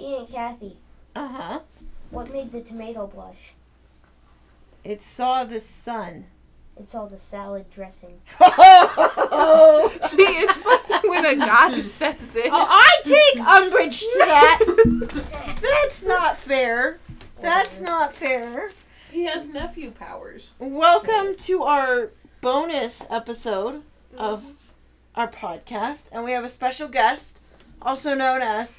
Hey, Aunt Kathy, Uh huh. what made the tomato blush? It saw the sun. It's all the salad dressing. oh, See, it's funny when a guy says it. I take umbrage to that. That's not fair. That's not fair. He has nephew powers. Welcome to our bonus episode of our podcast, and we have a special guest, also known as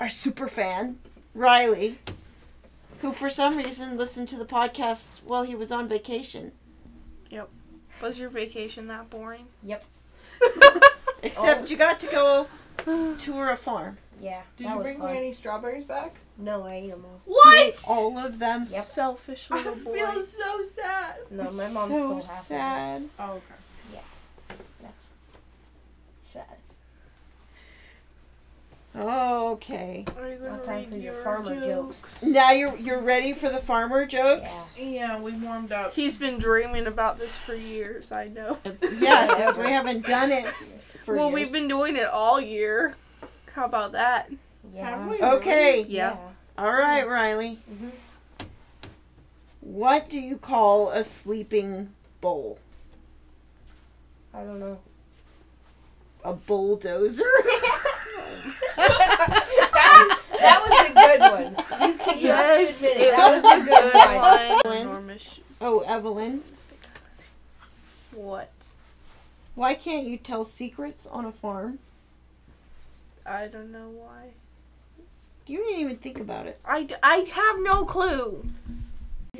our super fan, Riley, who for some reason listened to the podcast while he was on vacation. Yep. Was your vacation that boring? Yep. Except Oh. you got to go oh. tour a farm. Yeah. Did that you was bring fun. me any strawberries back? No, I ate them all. You ate all of them. Yep. Selfish I little boy. feel so sad. No, my mom's so stole half of sad. Oh, okay. them. Sad. Okay. Are Now time for your your farmer jokes. Now you're you're ready for the farmer jokes. Yeah, we warmed up. He's been dreaming about this for years. I know. yes, since we haven't done it for well, years. we've been doing it all year. How about that? Yeah. Have we? Okay. Yeah. All right, Riley. Mhm. What do you call a sleeping bull? I don't know. A bulldozer? that, that was a good one. You, can, you Yes, have to admit it. it That was a good one. one. Enormous sh- oh, Evelyn. What? Why can't you tell secrets on a farm? I don't know why. You didn't even think about it. I, d- I have no clue.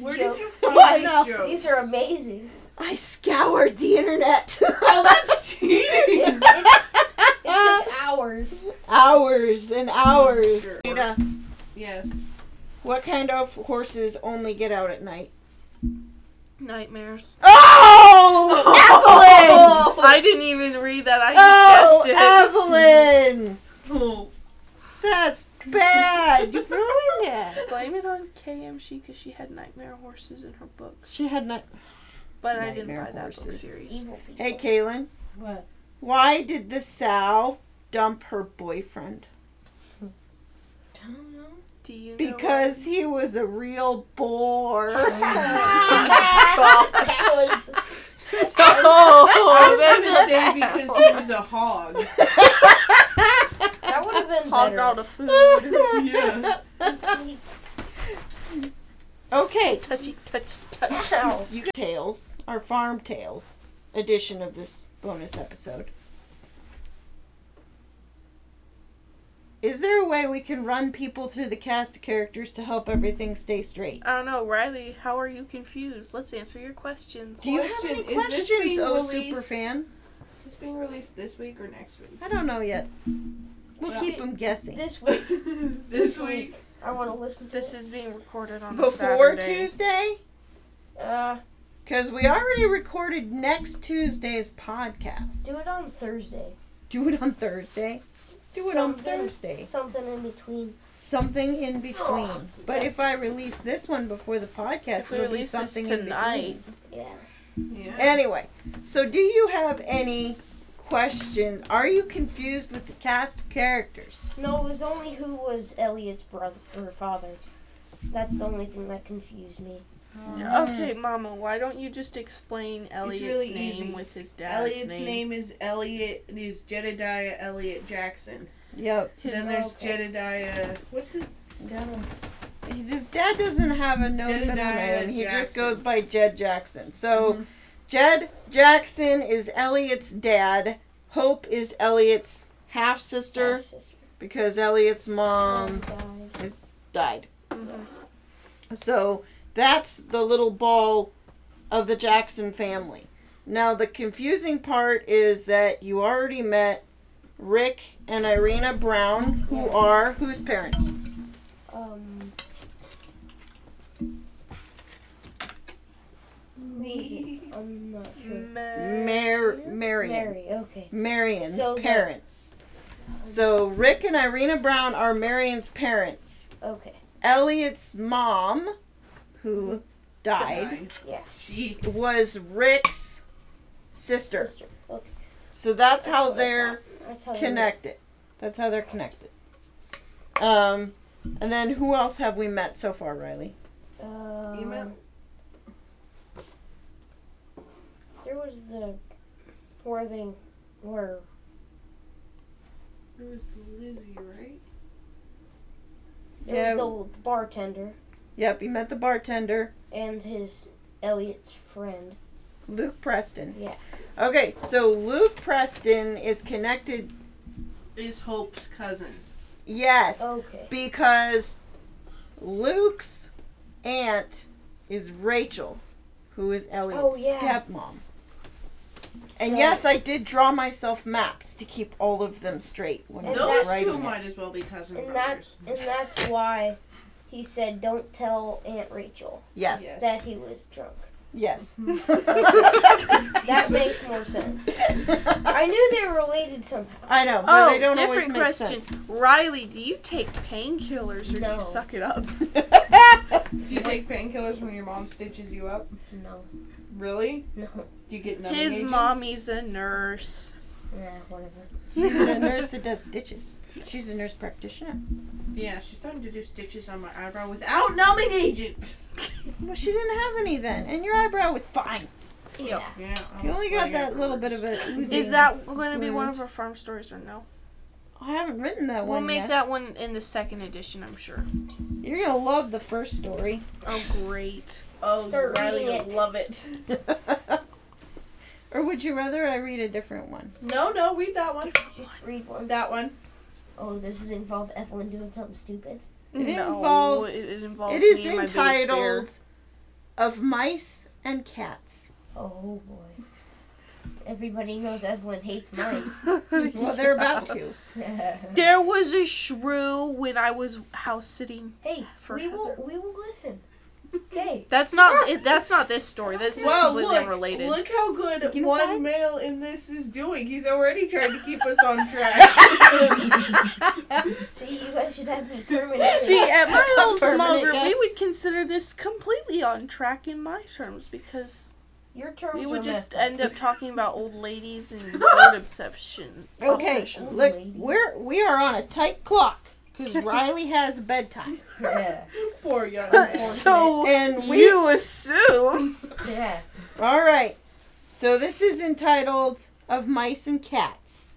Where did you find these jokes? These are amazing. I scoured the internet. Oh, that's cheating. It, it, it took hours. hours and hours. Sure. Ada, yes. what kind of horses only get out at night? Nightmares. Oh, Evelyn! I didn't even read that. I just oh, guessed it. Oh, Evelyn! Oh. That's bad. You ruined it. Blame it on KMC because she had nightmare horses in her books. She had not. But I didn't buy that book series. Hey, Kaylin. What? Why did the sow dump her boyfriend? I don't know. Do you know? Because he was a real bore. Oh, that oh, was. oh, I was gonna say because he was a hog. That would have been hog better. all the food. Yeah. okay, Touchy, touch, touch. You got tales, our farm tales edition of this bonus episode. Is there a way we can run people through the cast of characters to help everything stay straight? I don't know, Riley. How are you confused? Let's answer your questions. Do you have Question, any is this questions, being oh released- super fan? Is this being released this week or next week? I don't know yet. We'll Well- keep them guessing. This week, this week. I want to listen to This it. is being recorded on a Before Saturday. Tuesday? Uh, Because we already recorded next Tuesday's podcast. do it on Thursday. Do it on Thursday. Do it on Something- Thursday. Something in between. Something in between. But if I release this one before the podcast, If we it'll be release this something in tonight, between. Yeah. Yeah. Anyway, so do you have any questions? Are you confused with the cast of characters? No, it was only who was Elliot's brother or father. That's the only thing that confused me. Okay, Mama, why don't you just explain Elliot's really name easy. with his dad's Elliot's name? name is Elliot. It is Jedediah Elliot Jackson. Yep. His, then there's okay. Jedediah. What's his dad's His dad doesn't have a known middle Jedediah name. He just goes by Jed Jackson. So Mhm. Jed Jackson is Elliot's dad. Hope is Elliot's half sister because Elliot's mom died. died. Mhm. So that's the little ball of the Jackson family. Now the confusing part is that you already met Rick and Irina Brown, who Yeah. are whose parents? Um. Me. I'm not sure. Mar- Marion. Mary. Okay. Marion's So the- parents. So Rick and Irina Brown are Marion's parents. Okay. Elliot's mom, who died, Yeah. She. was Rick's sister. Sister. Okay. So that's, how what I they're. That's how they connected. That's how they're connected. Um, And then who else have we met so far, Riley? Uh, Email? There was the where they were. It was Lizzie, right? There Yeah. was the, the bartender Yep, he met the bartender, and his Elliot's friend. Luke Preston. Yeah. Okay, so Luke Preston is connected, Is Hope's cousin. yes, Okay. because Luke's aunt is Rachel, who is Elliot's Oh, yeah. stepmom. And So- yes, I did draw myself maps to keep all of them straight when I And was Those two it. might as well be cousin And that and that's why he said, "Don't tell Aunt Rachel Yes, Yes. that he was drunk." yes. Mm-hmm. That makes more sense. I knew they were related somehow. I know, but Oh, they don't always different make question. sense. Riley, do you take painkillers or do you suck it up? Do you take painkillers when your mom stitches you up? No, Really? no, Do you get numbing His agents? mommy's a nurse. Yeah, whatever. She's a nurse that does stitches. She's a nurse practitioner. Yeah, she's starting to do stitches on my eyebrow without numbing agent. Well, she didn't have any then, and your eyebrow was fine. Yeah. Yeah. You only got sweating that little bit of afterwards. a oozing. Is that going to be one wound. of our farm stories or no? I haven't written that one. We'll one make yet. that one in the second edition, I'm sure. You're gonna love the first story. Oh, great. Oh, Start Riley reading will it. love it. or would you rather I read a different one? No, no, read that one. Just read one. That one. Oh, does it involve Evelyn doing something stupid? It no, involves- it, it involves it is me and my biggest fear. entitled "Of Mice and Cats." Oh boy. Everybody knows Evelyn hates mice. Well, they're about to. There was a shrew when I was house sitting. hey, For we will we will listen. Okay. That's not it, that's not this story. That's is Wow, completely look, unrelated. look how good You know one what? male in this is doing. He's already trying to keep us on track. See, you guys should have me permanently. See, at my A old small permanent group, we would consider this completely on track in my terms because Your terms we would just end up talking about old ladies and bird obsession. Okay, obsessions. look, we're we are on a tight clock because Riley has bedtime, Yeah. Poor young. Uh, so and we. you assume Yeah. All right, so this is entitled "Of Mice and Cats."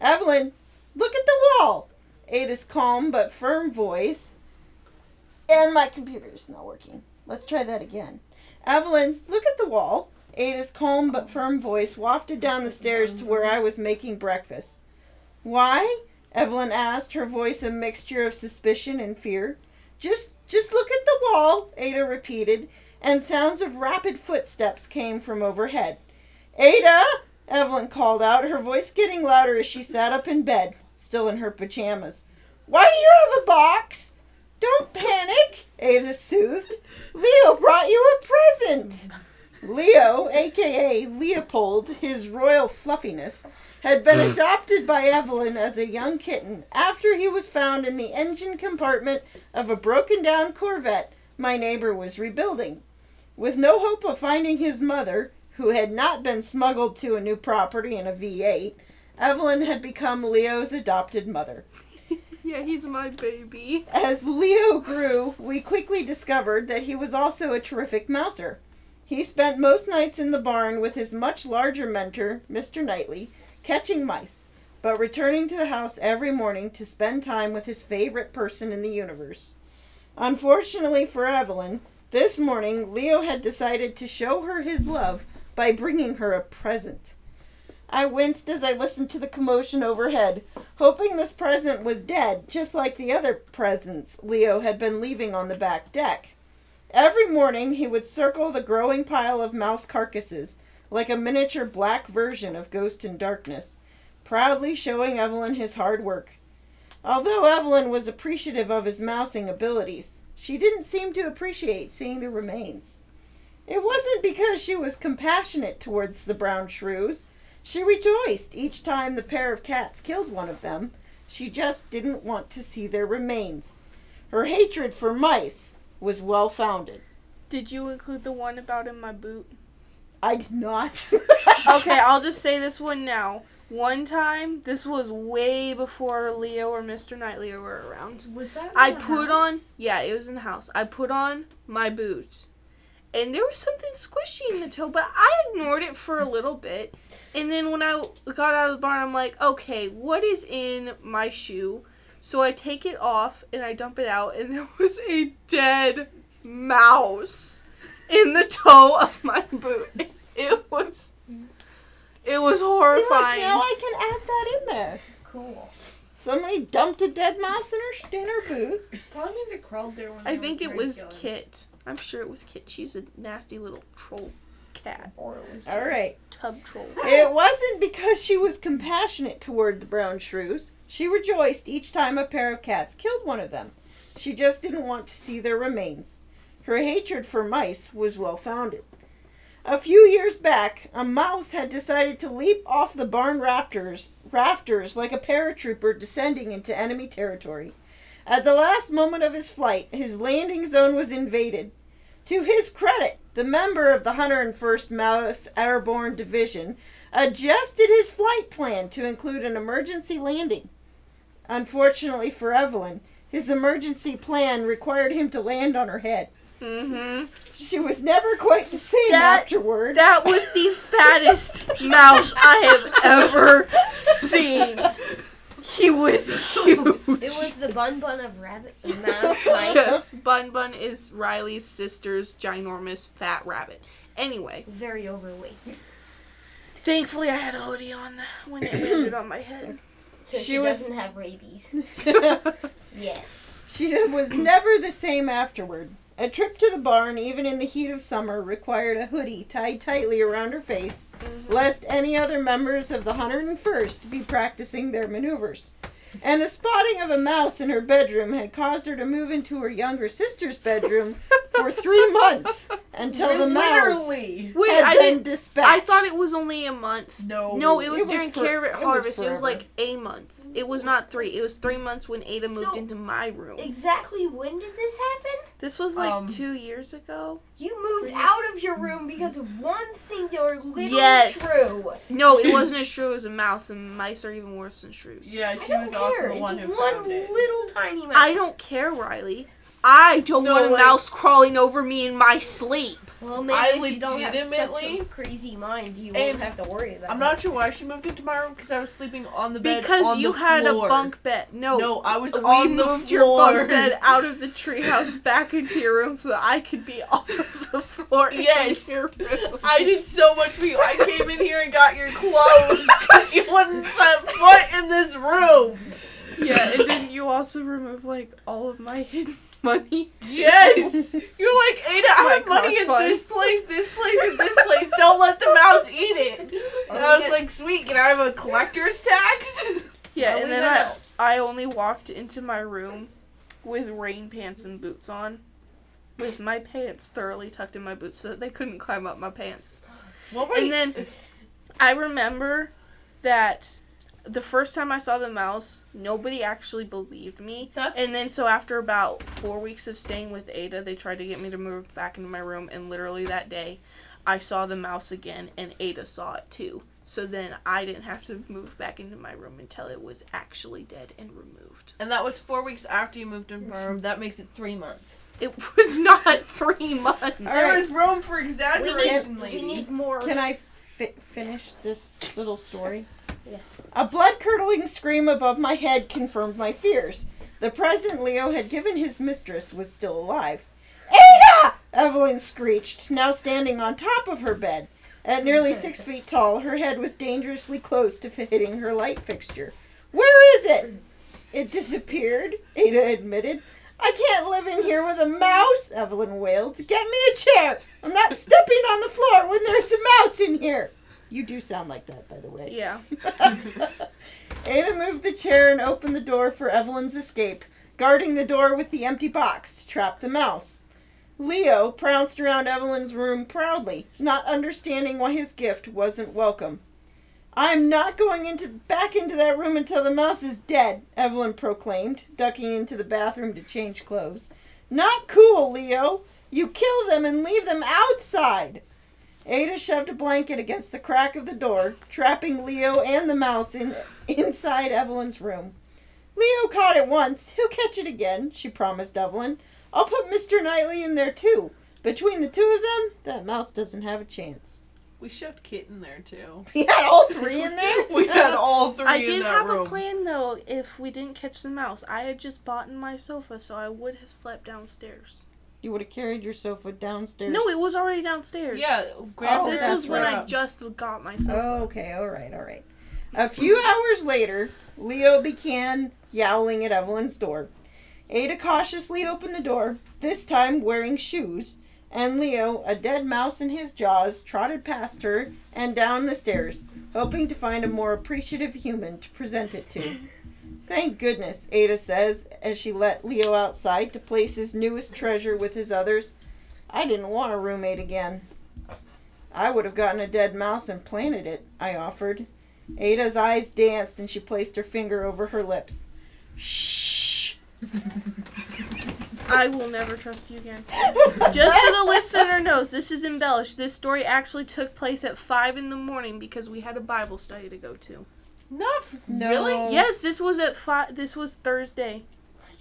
Evelyn, look at the wall. Ada's calm but firm voice. And my computer is not working. Let's try that again. Evelyn, look at the wall. Ada's calm but firm voice wafted down the stairs to where I was making breakfast. Why? Evelyn asked, her voice a mixture of suspicion and fear. Just just look at the wall, Ada repeated, and sounds of rapid footsteps came from overhead. Ada! Evelyn called out, her voice getting louder as she sat up in bed, still in her pajamas. Why do you have a box? Don't panic, Ada soothed. Leo brought you a present. Leo, aka Leopold, his royal fluffiness, had been hmm. adopted by Evelyn as a young kitten after he was found in the engine compartment of a broken down Corvette my neighbor was rebuilding. With no hope of finding his mother, who had not been smuggled to a new property in a V8, Evelyn had become Leo's adopted mother. Yeah, he's my baby. As Leo grew, we quickly discovered that he was also a terrific mouser. He spent most nights in the barn with his much larger mentor, Mr. Knightley, catching mice, but returning to the house every morning to spend time with his favorite person in the universe. Unfortunately for Evelyn, this morning Leo had decided to show her his love by bringing her a present. I winced as I listened to the commotion overhead, hoping this present was dead, just like the other presents Leo had been leaving on the back deck. Every morning he would circle the growing pile of mouse carcasses, like a miniature black version of Ghost in Darkness, proudly showing Evelyn his hard work. Although Evelyn was appreciative of his mousing abilities, she didn't seem to appreciate seeing the remains. It wasn't because she was compassionate towards the brown shrews. She rejoiced each time the pair of cats killed one of them. She just didn't want to see their remains. Her hatred for mice was well founded. Did you include the one about in my boot? I did not. Okay, I'll just say this one now. One time, this was way before Leo or Mr. Knightley were around. Was that? I put on, yeah, it was in the house. I put on my boots, and there was something squishy in the toe, but I ignored it for a little bit. And then when I got out of the barn, I'm like, okay, what is in my shoe? So I take it off and I dump it out, and there was a dead mouse in the toe of my boot. It was, it was See, look, horrifying. now I can add that in there. Cool. Somebody dumped a dead mouse in her in her boot. Probably means it crawled there when I think it was kill. Kit. I'm sure it was Kit. She's a nasty little troll cat. Or it was All right. Tub troll. It wasn't because she was compassionate toward the brown shrews. She rejoiced each time a pair of cats killed one of them. She just didn't want to see their remains. Her hatred for mice was well founded. A few years back, a mouse had decided to leap off the barn rafters, rafters like a paratrooper descending into enemy territory. At the last moment of his flight, his landing zone was invaded. To his credit, the member of the 101st Mouse Airborne Division adjusted his flight plan to include an emergency landing. Unfortunately for Evelyn, his emergency plan required him to land on her head. Mm-hmm. She was never quite the same That- afterward. That was the fattest mouse I have ever seen. He was huge. It was the bun bun of rabbit mouse mice. Yes, Bun Bun is Riley's sister's ginormous fat rabbit. Anyway, Very overweight. thankfully I had a hoodie on when it landed on my head. So She she, was- doesn't have rabies. Yeah. She was never the same afterward. A trip to the barn, even in the heat of summer, required a hoodie tied tightly around her face, mm-hmm. lest any other members of the 101st be practicing their maneuvers. And a spotting of a mouse in her bedroom had caused her to move into her younger sister's bedroom for three months until the mouse Literally. Wait, had I been didn't. dispatched. I thought it was only a month. No. No, it was It was during for- carrot it was harvest. It was forever. like a month. It was not three. It was three months when Ada moved So- into my room. Exactly when did this happen? This was like Um, two years ago. You moved Three out of your room because of one singular little Yes. shrew. No, it wasn't a shrew. It was a mouse, and mice are even worse than shrews. Yeah, I she don't was care. also the it's one who one found it. little tiny mouse. I don't care, Riley. I don't No, want a like- mouse crawling over me in my sleep. Well, maybe I if you don't have such a legitimately- crazy mind, you And won't have to worry about I'm it. not sure why she moved into my room because I was sleeping on the bed. Because on you the had floor. a bunk bed. No, No, I was we on the moved floor. your bunk bed out of the treehouse back into your room so that I could be off of the floor Yes. in your room. I did so much for you. I came in here and got your clothes because you wouldn't set foot in this room. Yeah, and didn't you also remove like all of my hidden money? too? Yes. You're like, Ada, I oh have money in at fund. this place, this place, and this place. Don't let the mouse eat it. And I was like, sweet, can I have a collector's tax? Yeah, and then I I only walked into my room with rain pants and boots on, with my pants thoroughly tucked in my boots so that they couldn't climb up my pants. What were you? And you- then I remember that the first time I saw the mouse, nobody actually believed me. That's And then so after about four weeks of staying with Ada, they tried to get me to move back into my room, and literally that day, I saw the mouse again, and Ada saw it too. So then I didn't have to move back into my room until it was actually dead and removed. and that was four weeks after you moved into my room. That makes it three months. It was not three months. There is room for exaggeration, need, lady. we need more. Can I fi- finish this little story? Yes. A blood curdling scream above my head confirmed my fears. The present Leo had given his mistress was still alive. Ada! Evelyn screeched, now standing on top of her bed. At nearly six feet tall, her head was dangerously close to hitting her light fixture. Where is it? It disappeared, Ada admitted. I can't live in here with a mouse, Evelyn wailed. Get me a chair. I'm not stepping on the floor when there's a mouse in here. You do sound like that, by the way. Yeah. Ada moved the chair and opened the door for Evelyn's escape, guarding the door with the empty box to trap the mouse. Leo pounced around Evelyn's room proudly, not understanding why his gift wasn't welcome. I'm not going into back into that room until the mouse is dead, Evelyn proclaimed, ducking into the bathroom to change clothes. Not cool, Leo. You kill them and leave them outside. Ada shoved a blanket against the crack of the door, trapping Leo and the mouse in inside Evelyn's room. Leo caught it once. He'll catch it again, she promised Evelyn. I'll put Mr. Knightley in there too. Between the two of them, that mouse doesn't have a chance. We shoved Kit in there too. We had all three in there? We had all three I in did that have room. a plan though. If we didn't catch the mouse, I had just bought in my sofa, so I would have slept downstairs. You would have carried your sofa downstairs. No, it was already downstairs. Yeah, grab Oh, this that's was when I just got my sofa. Oh, okay, all right, all right. A few hours later, Leo began yowling at Evelyn's door. Ada cautiously opened the door, this time wearing shoes, and Leo, a dead mouse in his jaws, trotted past her and down the stairs, hoping to find a more appreciative human to present it to. Thank goodness, Ada says, as she let Leo outside to place his newest treasure with his others. I didn't want a roommate again. I would have gotten a dead mouse and planted it, I offered. Ada's eyes danced and she placed her finger over her lips. Shh. I will never trust you again. Just so the listener knows, this is embellished. This story actually took place at five in the morning because we had a Bible study to go to. Not No. really. Yes, this was at five. This was Thursday.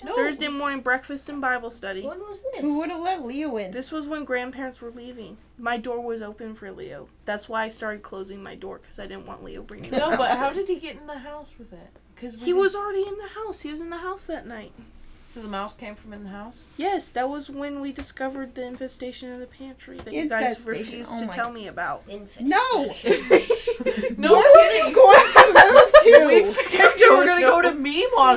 No. Thursday morning breakfast and Bible study. When was this? Who would have let Leo in? This was when grandparents were leaving. My door was open for Leo. That's why I started closing my door because I didn't want Leo bringing. the No, but how did he get in the house with it? Because He was already in the house. He was in the house that night. So the mouse came from in the house. Yes, that was when we discovered the infestation in the pantry that you guys refused oh to tell me about. Infestation. No! no Where are you kidding. going to move to? We figured we were gonna go to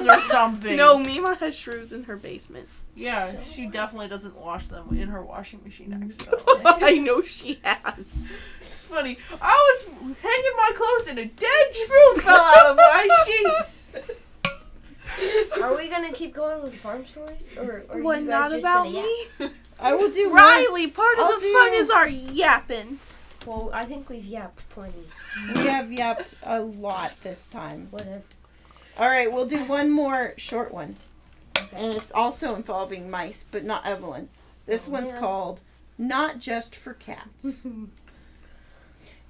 Mima's or something. No, Mima has shrews in her basement. Yeah, So- she definitely doesn't wash them in her washing machine accidentally. I know she has. it's funny. I was hanging my clothes and a dead shrew fell out of my sheets. Are we gonna keep going with farm stories, or are What, you guys not just about gonna me? yap? I will do one. Riley, part of I'll the fun do- is our yapping. Well, I think we've yapped plenty. We have yapped a lot this time. Whatever. All right, we'll do one more short one. And it's also involving mice, but not Evelyn. This Oh, one's called Not Just for Cats.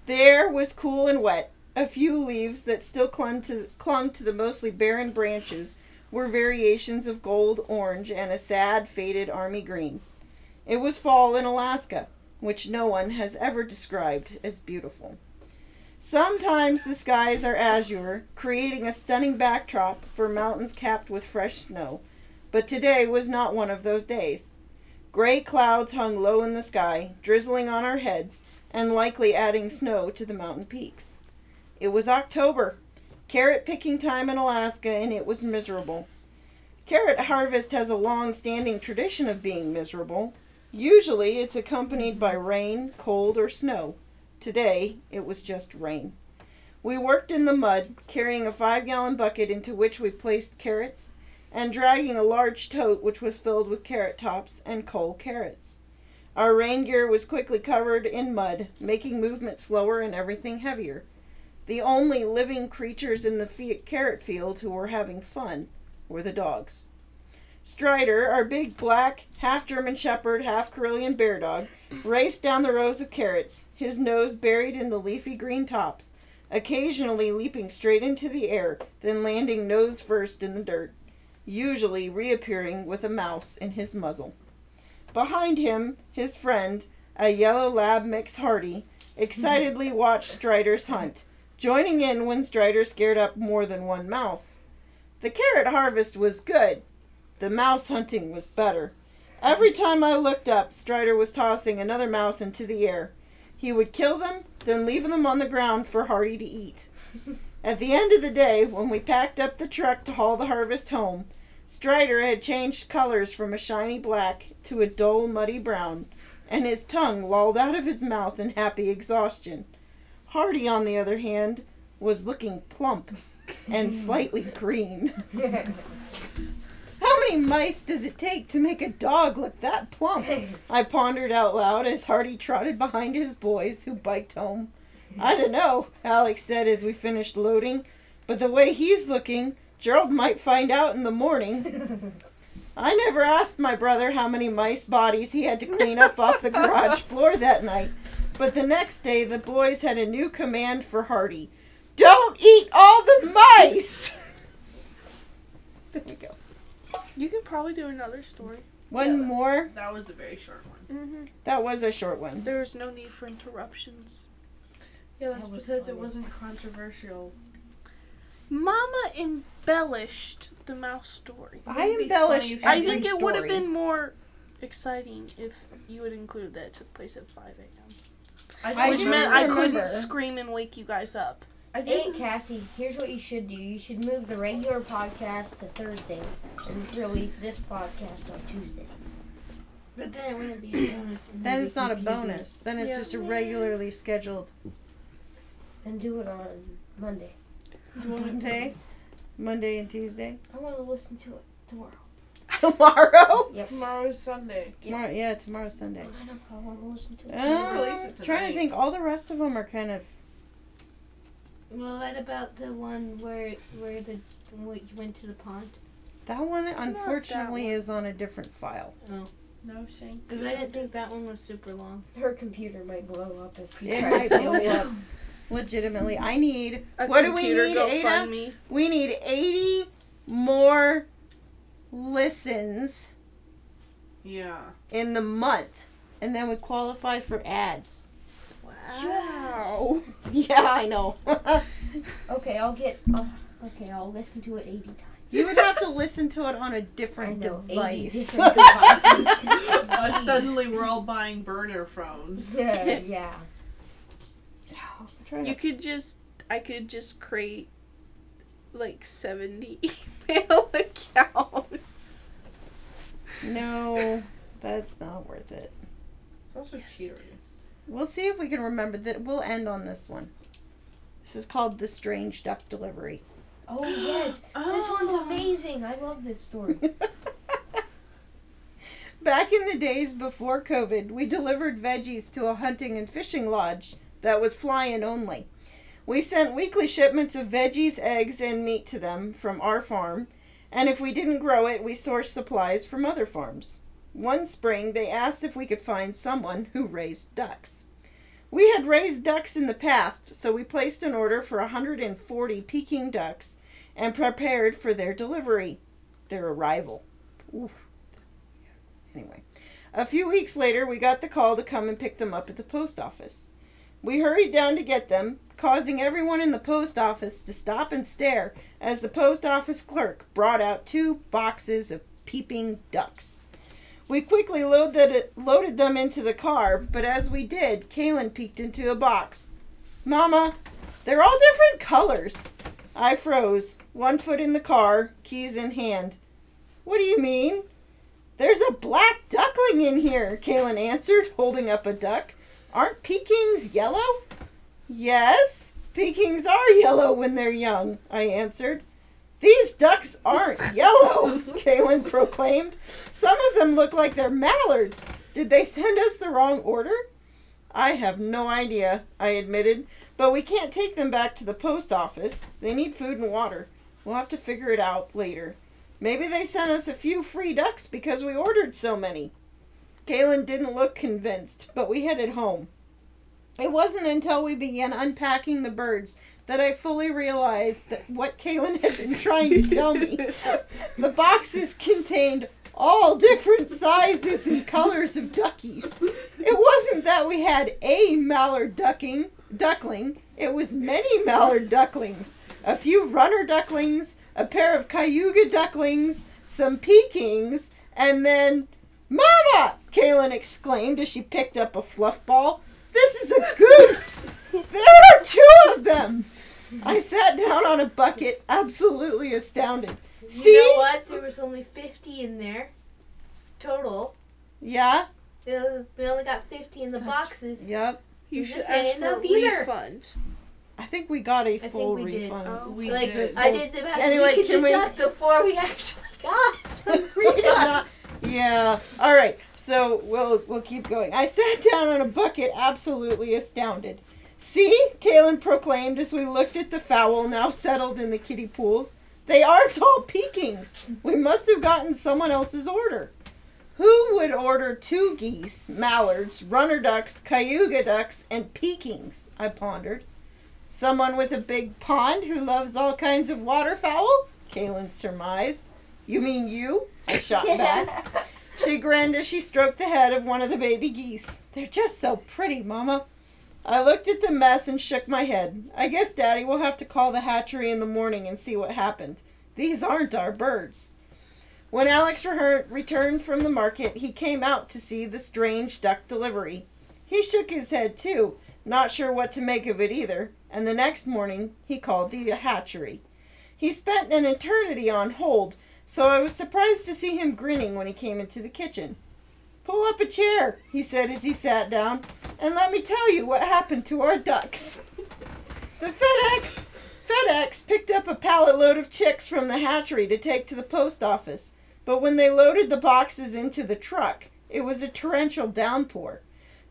The air was cool and wet. A few leaves that still clung to, clung to the mostly barren branches were variations of gold, orange, and a sad, faded army green. It was fall in Alaska, which no one has ever described as beautiful. Sometimes the skies are azure, creating a stunning backdrop for mountains capped with fresh snow. But today was not one of those days. Gray clouds hung low in the sky, drizzling on our heads and likely adding snow to the mountain peaks. It was October, carrot picking time in Alaska, and it was miserable. Carrot harvest has a long standing tradition of being miserable. Usually it's accompanied by rain, cold, or snow. Today it was just rain. We worked in the mud, carrying a five gallon bucket into which we placed carrots, and dragging a large tote which was filled with carrot tops and coal carrots. Our rain gear was quickly covered in mud, making movement slower and everything heavier. The only living creatures in the fe- carrot field who were having fun were the dogs. Strider, our big black, half German Shepherd, half Karelian bear dog, raced down the rows of carrots, his nose buried in the leafy green tops, occasionally leaping straight into the air, then landing nose first in the dirt, usually reappearing with a mouse in his muzzle. Behind him, his friend, a yellow lab mix Hardy, excitedly watched Strider's hunt, joining in when Strider scared up more than one mouse. The carrot harvest was good. The mouse hunting was better. Every time I looked up, Strider was tossing another mouse into the air. He would kill them, then leave them on the ground for Hardy to eat. At the end of the day, when we packed up the truck to haul the harvest home, Strider had changed colors from a shiny black to a dull, muddy brown, and his tongue lolled out of his mouth in happy exhaustion. Hardy, on the other hand, was looking plump and slightly green. How many mice does it take to make a dog look that plump? I pondered out loud as Hardy trotted behind his boys, who biked home. I don't know, Alex said as we finished loading, but the way he's looking, Gerald might find out in the morning. I never asked my brother how many mice bodies he had to clean up off the garage floor that night, But the next day, the boys had a new command for Hardy Don't eat all the mice! there we go. You could probably do another story. One Yeah. more. That was a very short one. Mm-hmm. That was a short one. There was no need for interruptions. Yeah, that's That was because it wasn't controversial. Mama embellished the mouse story. I embellished I think it would have been more exciting if you had included that it took place at 5 a.m. I Which do meant I couldn't scream and wake you guys up. I Hey. Kathy, here's what you should do. You should move the regular podcast to Thursday and release this podcast on Tuesday. But then it wouldn't be a bonus. and Then it'd it's be not a confusing. bonus. Then it's Yeah. just a regularly scheduled And do it on Monday. Monday, Monday and Tuesday. I want to listen to it tomorrow. Tomorrow. Yep. Tomorrow's Sunday. Tomorrow, yeah, tomorrow's Sunday. I know. I want to listen to it. Uh, release it trying to tonight. think. All the rest of them are kind of. Well, what about the one where where the where you went to the pond? That one, that unfortunately, one. is on a different file. Oh, No shank. because I didn't think that one was super long. Her computer might blow up if you It try might to blow up. Legitimately, I need. A What do we computer need, Ada? GoFundMe. We need eighty more listens Yeah. in the month, and then we qualify for ads. Wow. Yeah, I know. Okay, I'll get. Uh, okay, I'll listen to it 80 times. you would have to listen to it on a different know, 80 device. different devices. Uh, suddenly we're all buying burner phones. yeah, yeah. Try to- You could just, I could just create like 70 email accounts. no, that's not worth it. It's also Yes, cheater. it is. We'll see if we can remember that. We'll end on this one. This is called the strange duck delivery. Oh yes, this one's oh. amazing. I love this story. Back in the days before COVID, we delivered veggies to a hunting and fishing lodge that was fly in only. We sent weekly shipments of veggies, eggs, and meat to them from our farm, and if we didn't grow it, we sourced supplies from other farms. One spring, they asked if we could find someone who raised ducks. We had raised ducks in the past, so we placed an order for 140 Peking ducks and prepared for their delivery, their arrival. Anyway, a few weeks later, we got the call to come and pick them up at the post office. We hurried down to get them, causing everyone in the post office to stop and stare as the post office clerk brought out two boxes of peeping ducks. We quickly loaded, loaded them into the car, but as we did, Kaylin peeked into a box. Mama, they're all different colors. I froze, one foot in the car, keys in hand. What do you mean? There's a black duckling in here, Kaylin answered, holding up a duck. Aren't Pekings yellow? Yes, Pekings are yellow when they're young, I answered. These ducks aren't yellow, Kaylin proclaimed. Some of them look like they're mallards. Did they send us the wrong order? I have no idea, I admitted, but we can't take them back to the post office. They need food and water. We'll have to figure it out later. Maybe they sent us a few free ducks because we ordered so many. Kaylin didn't look convinced, but we headed home. It wasn't until we began unpacking the birds that I fully realized that what Kaylin had been trying to tell me. The boxes contained all different sizes and colors of duckies. It wasn't that we had a mallard ducking duckling, it was many mallard ducklings, a few runner ducklings, a pair of cayuga ducklings, some Pekings, and then Mama! Kaylin exclaimed as she picked up a fluff ball. This is a goose! There are two of them! I sat down on a bucket, absolutely astounded. See? You know what? There was only 50 in there. Total. Yeah? It was, we only got 50 in the That's- boxes. Yep. You This should ask for a either. refund. I think we got a think full we did. refund. Oh. We like, did. I did the math. Anyway, we could can we- deduct before we actually got the reducts. Yeah. All right. So we'll we'll keep going. I sat down on a bucket, absolutely astounded. See, Kaylin proclaimed as we looked at the fowl now settled in the kiddie pools. They are tall Pekings. We must have gotten someone else's order. Who would order two geese, mallards, runner ducks, cayuga ducks, and Pekings? I pondered. Someone with a big pond who loves all kinds of waterfowl? Kaylin surmised. You mean you? I shot back. She grinned as she stroked the head of one of the baby geese. They're just so pretty, Mama. I looked at the mess and shook my head. I guess Daddy will have to call the hatchery in the morning and see what happened. These aren't our birds. When Alex reher- returned from the market, he came out to see the strange duck delivery. He shook his head too, not sure what to make of it either, and the next morning he called the hatchery. He spent an eternity on hold, so I was surprised to see him grinning when he came into the kitchen. Pull up a chair, he said as he sat down, and let me tell you what happened to our ducks. The FedEx FedEx picked up a pallet load of chicks from the hatchery to take to the post office, but when they loaded the boxes into the truck, it was a torrential downpour.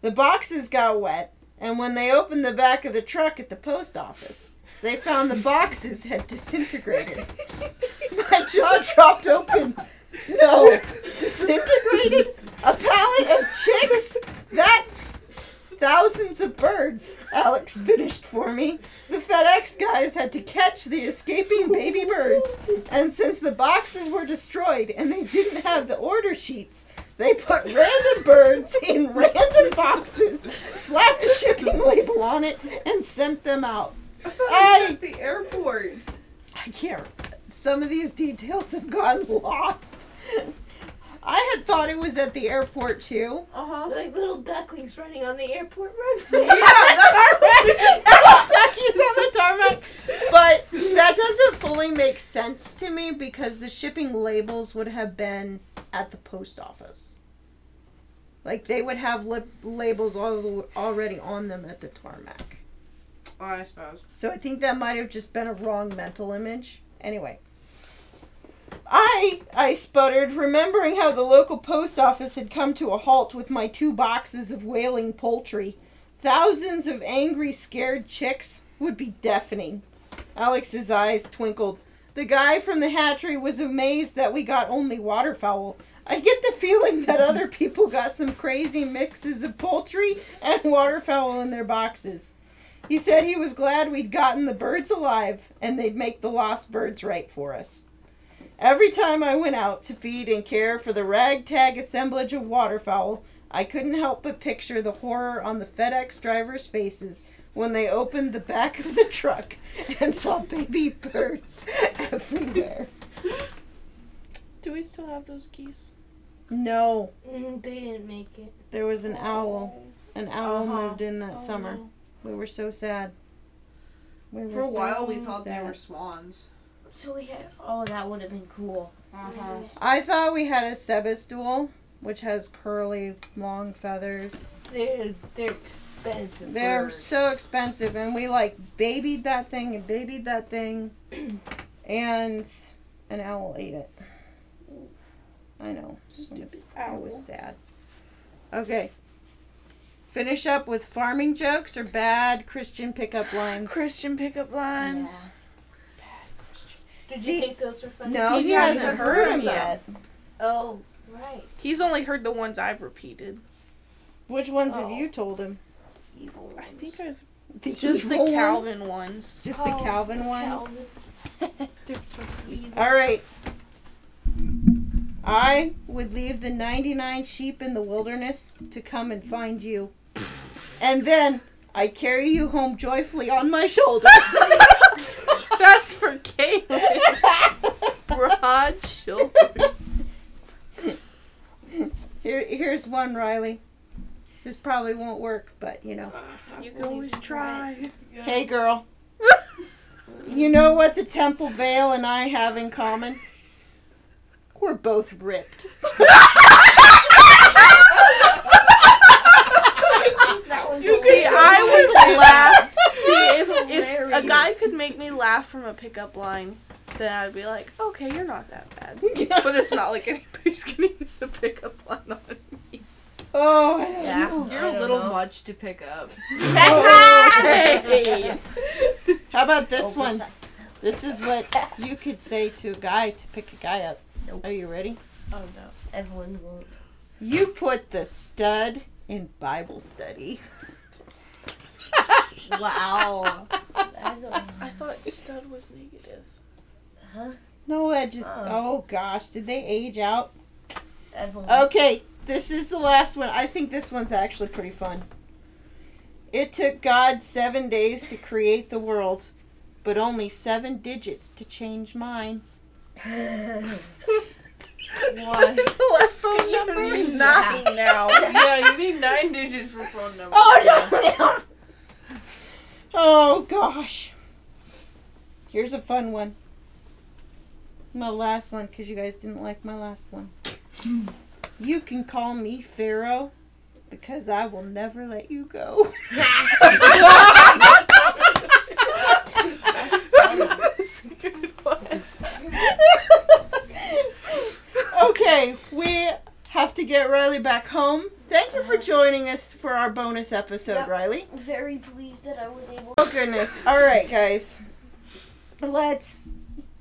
The boxes got wet, and when they opened the back of the truck at the post office, they found the boxes had disintegrated. My jaw dropped open. No, disintegrated? A pallet of chicks? That's thousands of birds, Alex finished for me. The FedEx guys had to catch the escaping baby birds, and since the boxes were destroyed and they didn't have the order sheets, they put random birds in random boxes, slapped a shipping label on it, and sent them out. I thought I- at the airport. I can't. Some of these details have gotten lost. I had thought it was at the airport too. Uh huh. Like little ducklings running on the airport Yeah, runway. that's Duckies on the tarmac. But that doesn't fully make sense to me because the shipping labels would have been at the post office. Like they would have lip labels all, already on them at the tarmac. Oh, I suppose. So I think that might have just been a wrong mental image. Anyway. I I sputtered, remembering how the local post office had come to a halt with my two boxes of wailing poultry. Thousands of angry, scared chicks would be deafening. Alex's eyes twinkled. The guy from the hatchery was amazed that we got only waterfowl. I get the feeling that other people got some crazy mixes of poultry and waterfowl in their boxes. He said he was glad we'd gotten the birds alive and they'd make the lost birds right for us. Every time I went out to feed and care for the ragtag assemblage of waterfowl, I couldn't help but picture the horror on the FedEx drivers' faces when they opened the back of the truck and saw baby birds everywhere. Do we still have those geese? No, Mm, they didn't make it. there was an owl. An owl Uh-huh. moved in that Oh, summer. no. We were so sad. We For a were while, we so thought they were swans. So we had. Oh, that would have been cool. Uh-huh. I thought we had a Sebastopol, which has curly, long feathers. They're they're expensive. They're birds. so expensive, and we like babied that thing and babied that thing, and an owl ate it. I know. It was. It was sad. Okay. Finish up with farming jokes or bad Christian pickup lines. Christian pickup lines. Did See- you think those were funny? no, He he, hasn't hasn't heard heard 'em them yet. Oh, right. He's only heard the ones I've repeated. Which ones have Oh. you told him? Evil. I think I've The just the evil ones? Calvin ones. Just the Oh, Calvin ones. Calvin. They're so evil. All right. I would leave the 99 sheep in the wilderness to come and find you. And then I'd carry you home joyfully on my shoulder. That's for Caitlin. Broad shoulders. Here, here's one, Riley. This probably won't work, but you know. You can always try. Hey, girl. You know what the Temple Veil and I have in common? We're both ripped. You see, I would laugh. See, if, if a guy could make me laugh from a pickup line, then I'd be like, okay, you're not that bad. But it's not like anybody's gonna use a pickup line on me. oh, Yeah. You're I a don't little know. much to pick up. Hey. How about this Oh, one? that's- This is what you could say to a guy to pick a guy up. Nope. Are you ready? Oh no, Evelyn won't. You put the stud in Bible study. Wow. I don't, I thought stud was negative. huh? No, that just. Uh. Oh gosh, did they age out? I Okay, this is the last one. I think this one's actually pretty fun. It took God seven days to create the world, but only seven digits to change mine. Why? What phone number? You need nine now. yeah, you need nine digits for phone number. Oh no! no. Oh gosh. Here's a fun one. My last one, because you guys didn't like my last one. You can call me Pharaoh because I will never let you go. That's a good one. okay, we have to get Riley back home. Thank you for joining us for our bonus episode, Yep. Riley. very pleased that I was able Oh goodness. All right, guys. Let's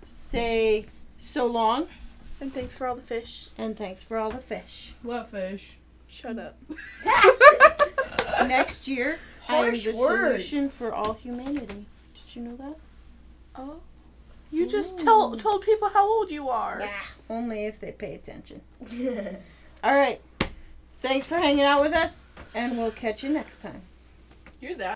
say so long And thanks for all the fish. and thanks for all the fish. What fish? Shut up. Next year, I am the words. solution for all humanity. Did you know that? Oh. You just tell, told people how old you are. Yeah. Only if they pay attention. All right. Thanks for hanging out with us, and we'll catch you next time. You're that.